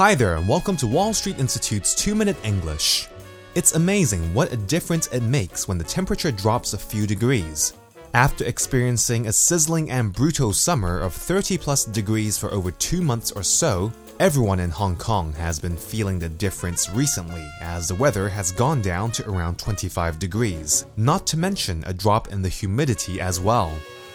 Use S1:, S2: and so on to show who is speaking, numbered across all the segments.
S1: Hi there, and welcome to Wall Street Institute's 2 Minute English. It's amazing what a difference it makes when the temperature drops a few degrees. After experiencing a sizzling and brutal summer of 30 plus degrees for over two months or so, everyone in Hong Kong has been feeling the difference recently as the weather has gone down to around 25 degrees, not to mention a drop in the humidity as well.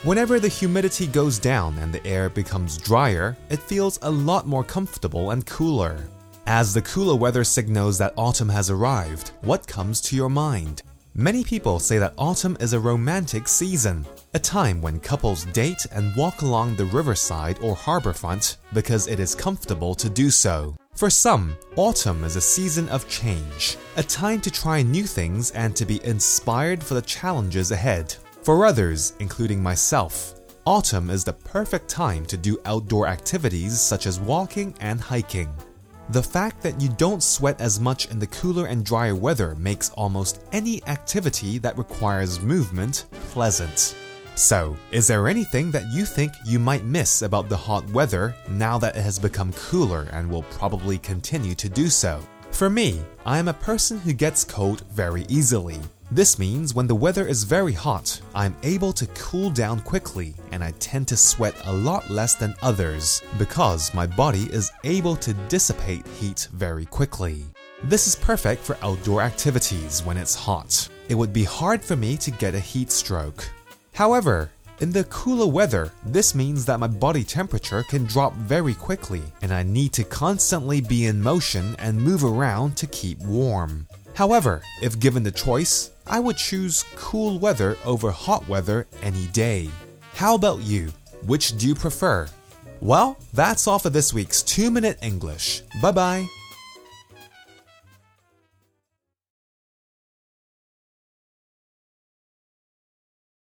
S1: Whenever the humidity goes down and the air becomes drier, it feels a lot more comfortable and cooler. As the cooler weather signals that autumn has arrived, what comes to your mind? Many people say that autumn is a romantic season, a time when couples date and walk along the riverside or harborfront because it is comfortable to do so. For some, autumn is a season of change, a time to try new things and to be inspired for the challenges ahead. For others, including myself, autumn is the perfect time to do outdoor activities such as walking and hiking. The fact that you don't sweat as much in the cooler and drier weather makes almost any activity that requires movement pleasant. So, is there anything that you think you might miss about the hot weather now that it has become cooler and will probably continue to do so? For me, I am a person who gets cold very easily. This means when the weather is very hot, I'm able to cool down quickly and I tend to sweat a lot less than others because my body is able to dissipate heat very quickly. This is perfect for outdoor activities when it's hot. It would be hard for me to get a heat stroke. However, in the cooler weather, this means that my body temperature can drop very quickly and I need to constantly be in motion and move around to keep warm. However, if given the choice, I would choose cool weather over hot weather any day. How about you? Which do you prefer? Well, that's all for this week's 2 Minute English. Bye bye.